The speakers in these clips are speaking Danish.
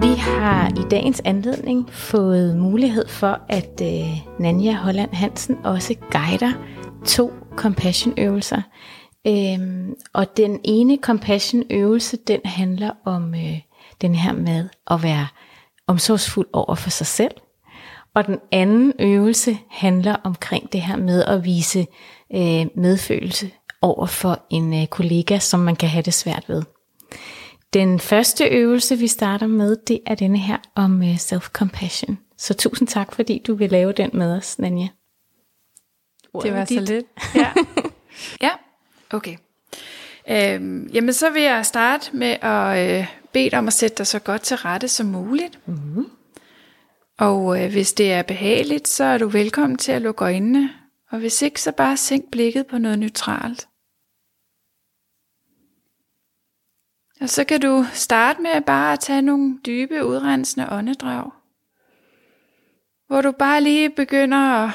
Vi har i dagens anledning fået mulighed for, at øh, Nanja Holland Hansen også guider to compassion-øvelser. Øhm, og den ene compassion-øvelse, den handler om øh, den her med at være omsorgsfuld over for sig selv. Og den anden øvelse handler omkring det her med at vise øh, medfølelse over for en øh, kollega, som man kan have det svært ved. Den første øvelse, vi starter med, det er denne her om øh, self-compassion. Så tusind tak, fordi du vil lave den med os, Nanja. Det var så lidt. Ja, ja. okay. Øhm, jamen, så vil jeg starte med at øh, bede dig om at sætte dig så godt til rette som muligt. Mm-hmm. Og øh, hvis det er behageligt, så er du velkommen til at lukke øjnene. Og hvis ikke, så bare sænk blikket på noget neutralt. Og så kan du starte med bare at tage nogle dybe, udrensende åndedrag. Hvor du bare lige begynder at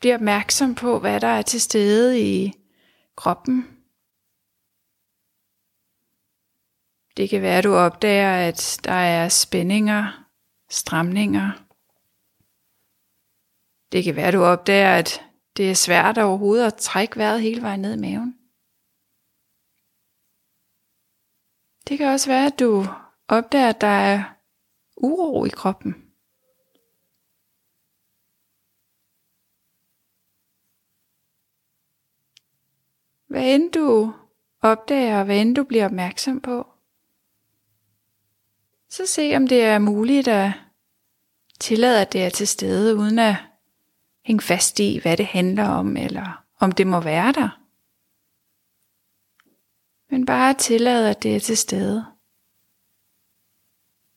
blive opmærksom på, hvad der er til stede i kroppen. Det kan være, at du opdager, at der er spændinger, stramninger. Det kan være, at du opdager, at det er svært overhovedet at trække vejret hele vejen ned i maven. Det kan også være, at du opdager, at der er uro i kroppen. Hvad end du opdager, hvad end du bliver opmærksom på, så se om det er muligt at tillade, at det er til stede, uden at hænge fast i, hvad det handler om, eller om det må være der. Men bare tillader at det er til stede.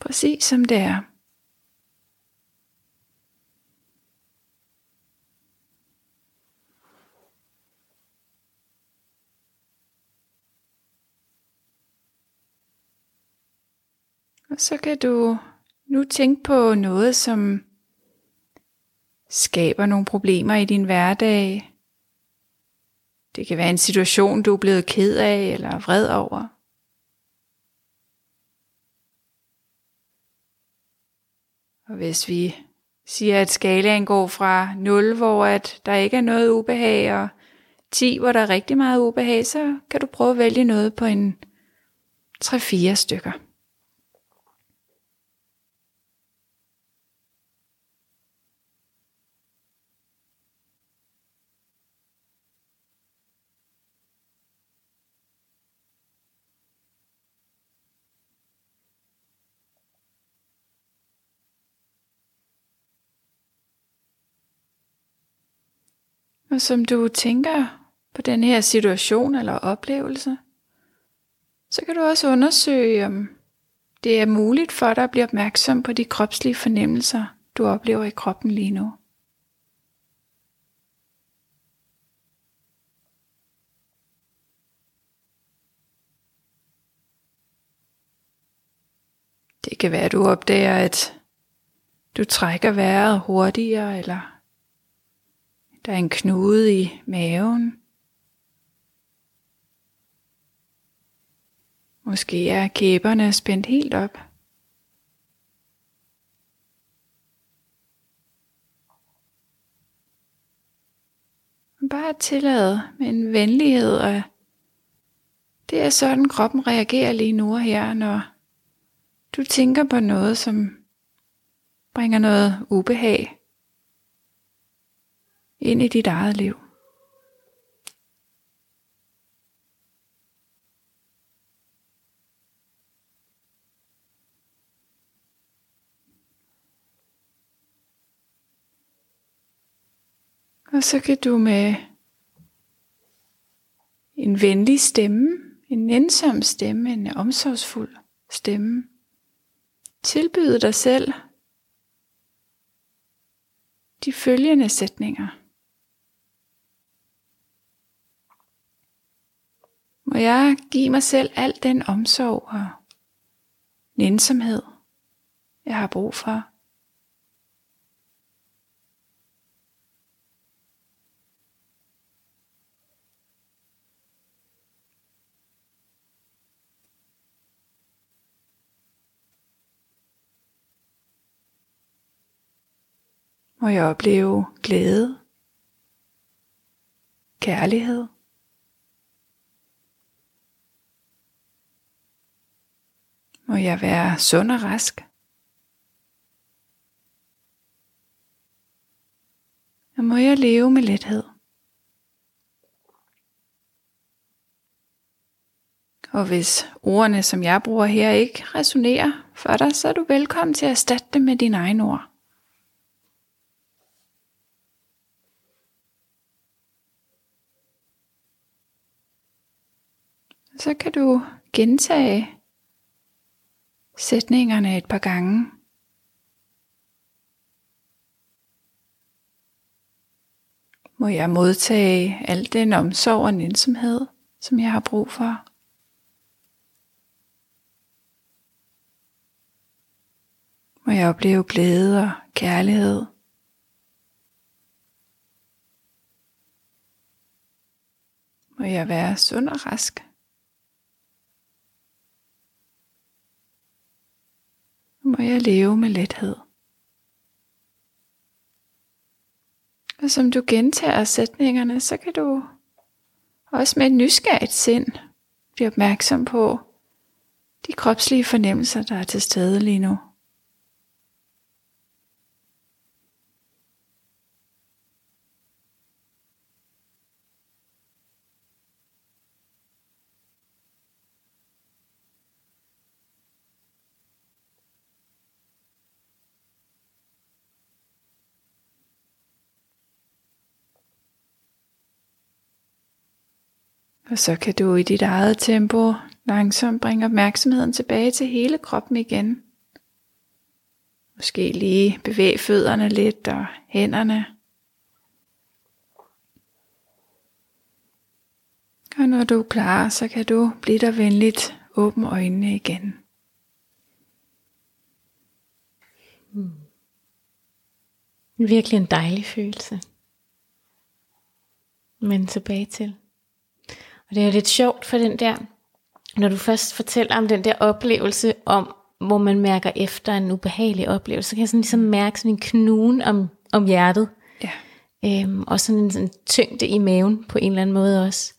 Præcis som det er. Og så kan du nu tænke på noget, som skaber nogle problemer i din hverdag. Det kan være en situation, du er blevet ked af eller vred over. Og hvis vi siger, at skalaen går fra 0, hvor at der ikke er noget ubehag, og 10, hvor der er rigtig meget ubehag, så kan du prøve at vælge noget på en 3-4 stykker. Og som du tænker på den her situation eller oplevelse, så kan du også undersøge, om det er muligt for dig at blive opmærksom på de kropslige fornemmelser, du oplever i kroppen lige nu. Det kan være, at du opdager, at du trækker vejret hurtigere, eller der er en knude i maven. Måske er kæberne spændt helt op. Bare tillade med en venlighed, og det er sådan kroppen reagerer lige nu og her, når du tænker på noget, som bringer noget ubehag ind i dit eget liv. Og så kan du med en venlig stemme, en nænsom stemme, en omsorgsfuld stemme, tilbyde dig selv de følgende sætninger. Må jeg give mig selv al den omsorg og nænsomhed, jeg har brug for? Må jeg opleve glæde, kærlighed, må jeg være sund og rask. Og må jeg leve med lethed. Og hvis ordene, som jeg bruger her, ikke resonerer for dig, så er du velkommen til at erstatte dem med dine egne ord. Så kan du gentage sætningerne et par gange. Må jeg modtage al den omsorg og nænsomhed, som jeg har brug for? Må jeg opleve glæde og kærlighed? Må jeg være sund og rask? Må jeg leve med lethed? Og som du gentager sætningerne, så kan du også med et nysgerrigt sind blive opmærksom på de kropslige fornemmelser, der er til stede lige nu. Og så kan du i dit eget tempo langsomt bringe opmærksomheden tilbage til hele kroppen igen. Måske lige bevæge fødderne lidt og hænderne. Og når du er klar, så kan du blive der venligt åbne øjnene igen. Hmm. Virkelig en dejlig følelse. Men tilbage til. Og det er jo lidt sjovt for den der, når du først fortæller om den der oplevelse om, hvor man mærker efter en ubehagelig oplevelse, så kan jeg sådan ligesom mærke sådan en knugen om, om hjertet. Ja. Øhm, og sådan en sådan tyngde i maven på en eller anden måde også.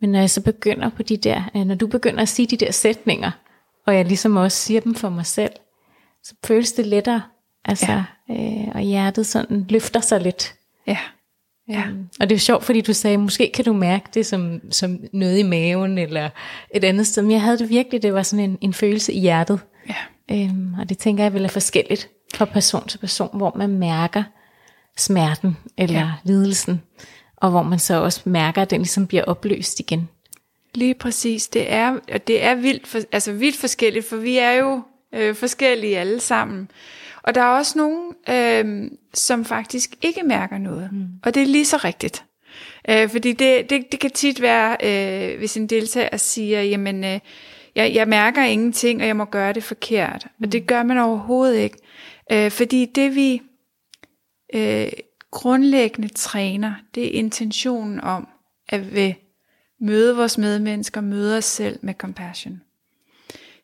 Men når jeg så begynder på de der, øh, når du begynder at sige de der sætninger, og jeg ligesom også siger dem for mig selv, så føles det lettere. Altså, ja. øh, og hjertet sådan løfter sig lidt. Ja. Ja. Um, og det er sjovt, fordi du sagde, måske kan du mærke det som, som noget i maven, eller et andet sted. Men jeg havde det virkelig, det var sådan en, en følelse i hjertet. Ja. Um, og det tænker jeg vil er forskelligt fra person til person, hvor man mærker smerten eller ja. lidelsen, og hvor man så også mærker, at den ligesom bliver opløst igen. Lige præcis. Det er, det er vildt, for, altså vildt forskelligt, for vi er jo øh, forskellige alle sammen. Og der er også nogen, øh, som faktisk ikke mærker noget. Mm. Og det er lige så rigtigt. Øh, fordi det, det, det kan tit være, øh, hvis en deltager siger, jamen, øh, jeg, jeg mærker ingenting, og jeg må gøre det forkert. Mm. Og det gør man overhovedet ikke. Øh, fordi det vi øh, grundlæggende træner, det er intentionen om, at vi møde vores medmennesker, møde os selv med compassion.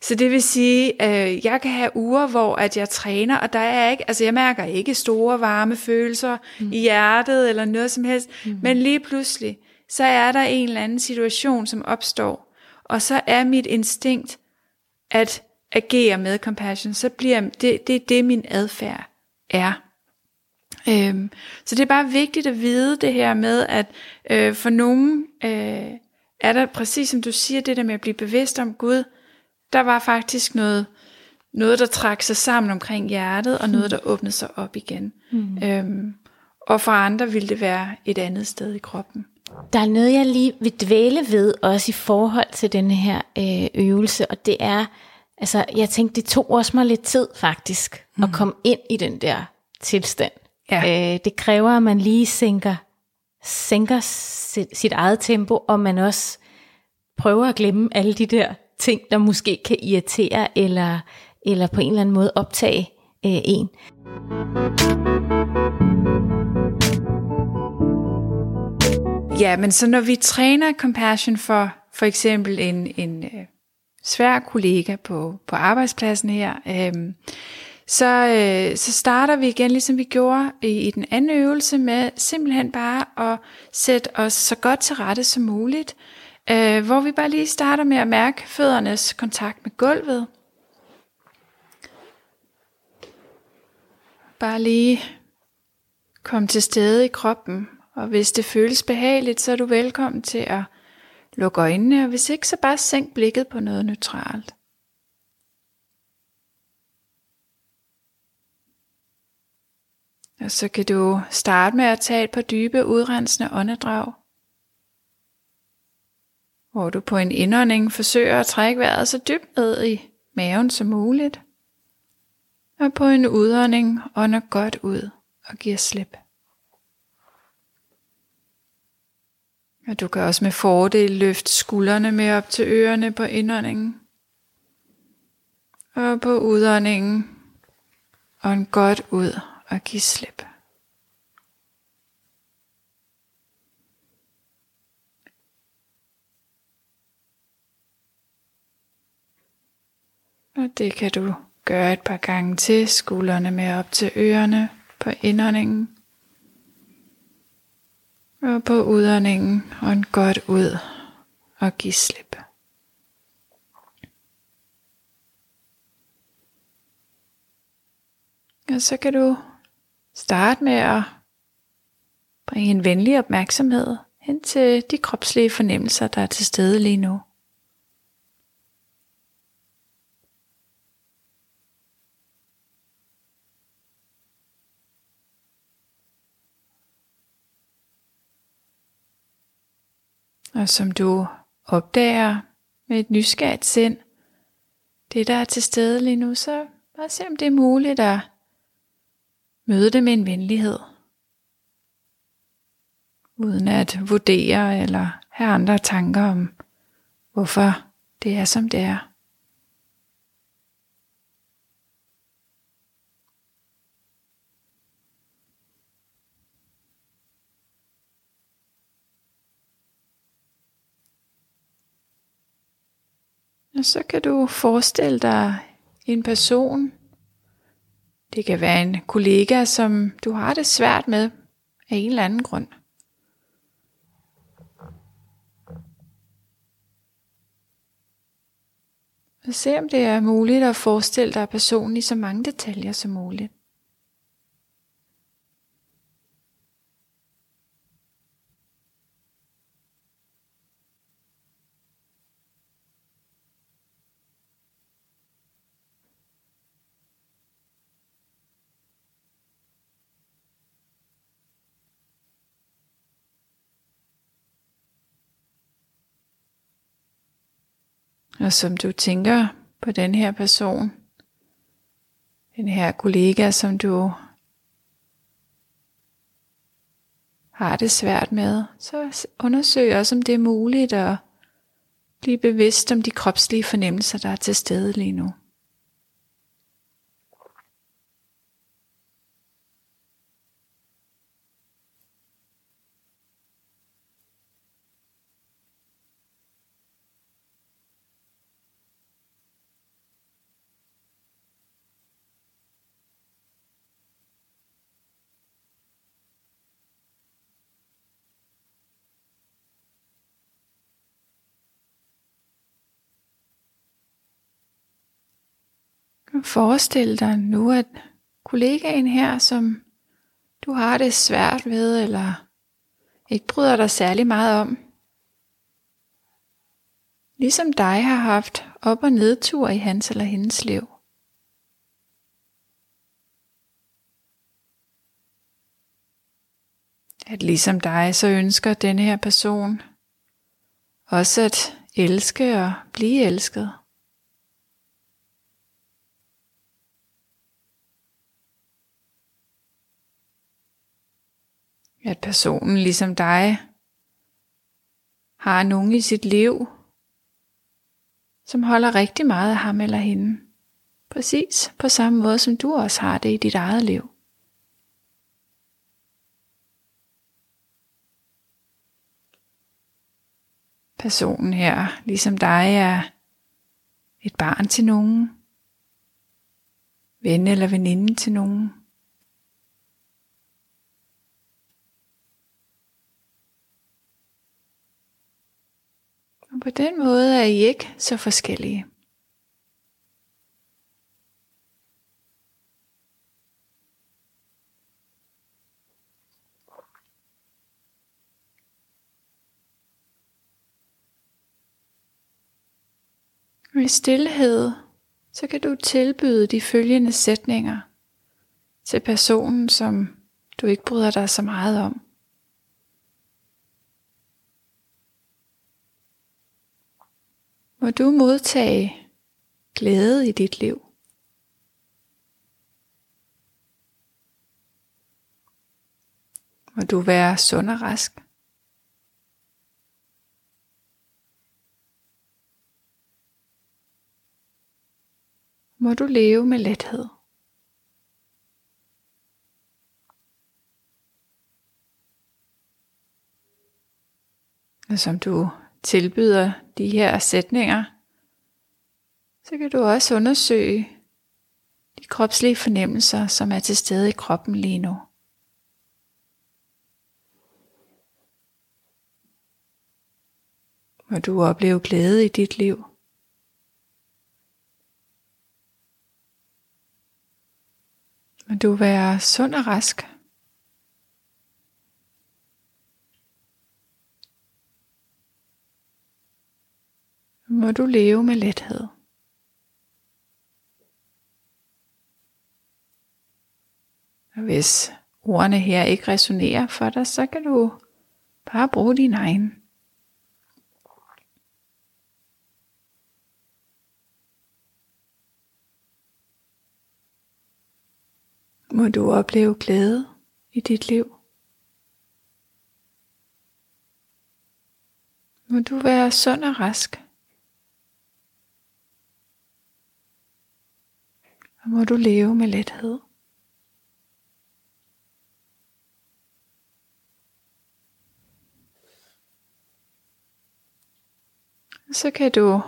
Så det vil sige, at øh, jeg kan have uger, hvor at jeg træner, og der er ikke, altså jeg mærker ikke store varme følelser mm. i hjertet eller noget som helst, mm. men lige pludselig, så er der en eller anden situation, som opstår, og så er mit instinkt at agere med compassion, så bliver det, det er det, min adfærd er. Øhm, så det er bare vigtigt at vide det her med, at øh, for nogen øh, er der præcis som du siger, det der med at blive bevidst om Gud, der var faktisk noget, noget der trak sig sammen omkring hjertet, og noget, der åbnede sig op igen. Mm. Øhm, og for andre ville det være et andet sted i kroppen. Der er noget, jeg lige vil dvæle ved, også i forhold til denne her øh, øvelse, og det er, altså jeg tænkte, det tog også mig lidt tid faktisk, mm. at komme ind i den der tilstand. Ja. Øh, det kræver, at man lige sænker, sænker sit, sit eget tempo, og man også prøver at glemme alle de der ting, der måske kan irritere eller, eller på en eller anden måde optage øh, en. Ja, men så når vi træner compassion for for eksempel en, en øh, svær kollega på, på arbejdspladsen her, øh, så, øh, så starter vi igen, ligesom vi gjorde i, i den anden øvelse, med simpelthen bare at sætte os så godt til rette som muligt, øh, hvor vi bare lige starter med at mærke føddernes kontakt med gulvet. Bare lige kom til stede i kroppen, og hvis det føles behageligt, så er du velkommen til at lukke øjnene, og hvis ikke, så bare sænk blikket på noget neutralt. Og så kan du starte med at tage et par dybe udrensende åndedrag, hvor du på en indånding forsøger at trække vejret så dybt ned i maven som muligt, og på en udånding ånder godt ud og giver slip. Og du kan også med fordel løfte skuldrene med op til ørerne på indåndingen. Og på udåndingen ånd godt ud og give slip. Og det kan du gøre et par gange til, skuldrene med op til ørerne på indåndingen. Og på udåndingen, en godt ud og giv slip. Og så kan du starte med at bringe en venlig opmærksomhed hen til de kropslige fornemmelser, der er til stede lige nu. Og som du opdager med et nysgerrigt sind, det der er til stede lige nu, så bare se om det er muligt at møde det med en venlighed. Uden at vurdere eller have andre tanker om, hvorfor det er som det er. Og så kan du forestille dig en person. Det kan være en kollega, som du har det svært med af en eller anden grund. Og se om det er muligt at forestille dig personen i så mange detaljer som muligt. Og som du tænker på den her person, den her kollega, som du har det svært med, så undersøg også, om det er muligt at blive bevidst om de kropslige fornemmelser, der er til stede lige nu. Forestil dig nu, at kollegaen her, som du har det svært ved, eller ikke bryder dig særlig meget om, ligesom dig har haft op- og nedtur i hans eller hendes liv. At ligesom dig, så ønsker denne her person også at elske og blive elsket. At personen ligesom dig har nogen i sit liv, som holder rigtig meget af ham eller hende. Præcis på samme måde som du også har det i dit eget liv. Personen her, ligesom dig, er et barn til nogen, ven eller veninde til nogen. Og på den måde er I ikke så forskellige. Med i stillhed, så kan du tilbyde de følgende sætninger til personen, som du ikke bryder dig så meget om. Må du modtage glæde i dit liv. Må du være sund og rask. Må du leve med lethed. Og som du tilbyder de her sætninger, så kan du også undersøge de kropslige fornemmelser, som er til stede i kroppen lige nu. Må du opleve glæde i dit liv. Må du være sund og rask. Må du leve med lethed. Og hvis ordene her ikke resonerer for dig, så kan du bare bruge din egen. Må du opleve glæde i dit liv. Må du være sund og rask. Og må du leve med lethed. Så kan du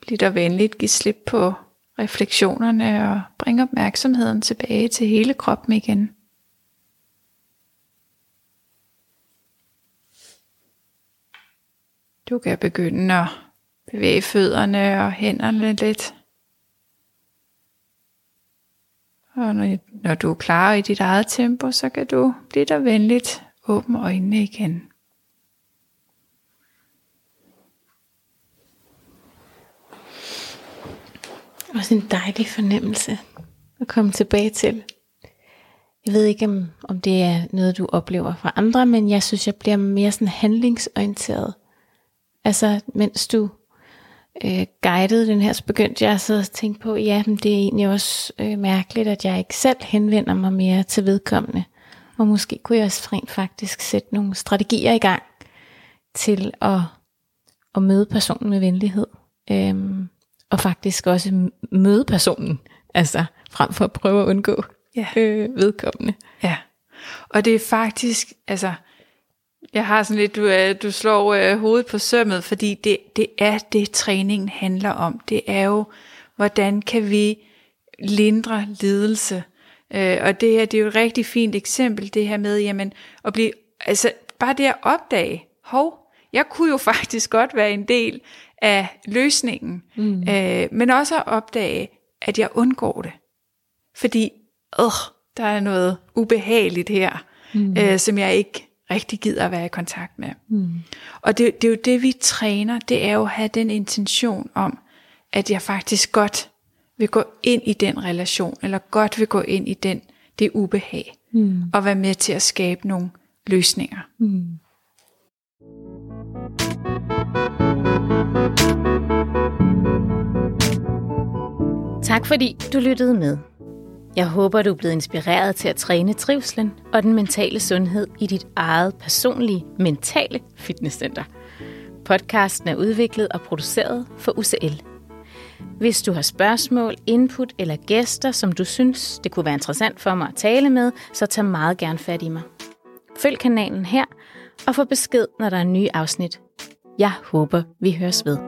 blive der venligt give slip på refleksionerne og bringe opmærksomheden tilbage til hele kroppen igen. Du kan begynde at bevæge fødderne og hænderne lidt. Og når, når du er klar i dit eget tempo, så kan du blive der venligt åbne øjnene igen. Også en dejlig fornemmelse at komme tilbage til. Jeg ved ikke, om, om det er noget, du oplever fra andre, men jeg synes, jeg bliver mere sådan handlingsorienteret. Altså, mens du øh, guidede den her, så begyndte jeg så at tænke på, ja, men det er egentlig også øh, mærkeligt, at jeg ikke selv henvender mig mere til vedkommende. Og måske kunne jeg også rent faktisk sætte nogle strategier i gang til at, at møde personen med venlighed. Øhm, og faktisk også møde personen, altså frem for at prøve at undgå ja. øh, vedkommende. Ja, og det er faktisk, altså, jeg har sådan lidt, du, øh, du slår øh, hovedet på sømmet, fordi det, det er det, træningen handler om. Det er jo, hvordan kan vi lindre lidelse. Øh, og det her, det er jo et rigtig fint eksempel, det her med, jamen, at blive, altså, bare det at opdage, hov, jeg kunne jo faktisk godt være en del af løsningen, mm. øh, men også at opdage, at jeg undgår det. Fordi, øh, der er noget ubehageligt her, mm. øh, som jeg ikke rigtig gider at være i kontakt med. Mm. Og det, det er jo det, vi træner, det er jo at have den intention om, at jeg faktisk godt vil gå ind i den relation, eller godt vil gå ind i den, det ubehag, mm. og være med til at skabe nogle løsninger. Mm. Tak fordi du lyttede med. Jeg håber, du er blevet inspireret til at træne trivslen og den mentale sundhed i dit eget personlige mentale fitnesscenter. Podcasten er udviklet og produceret for UCL. Hvis du har spørgsmål, input eller gæster, som du synes, det kunne være interessant for mig at tale med, så tag meget gerne fat i mig. Følg kanalen her og få besked, når der er nye afsnit. Jeg håber, vi høres ved.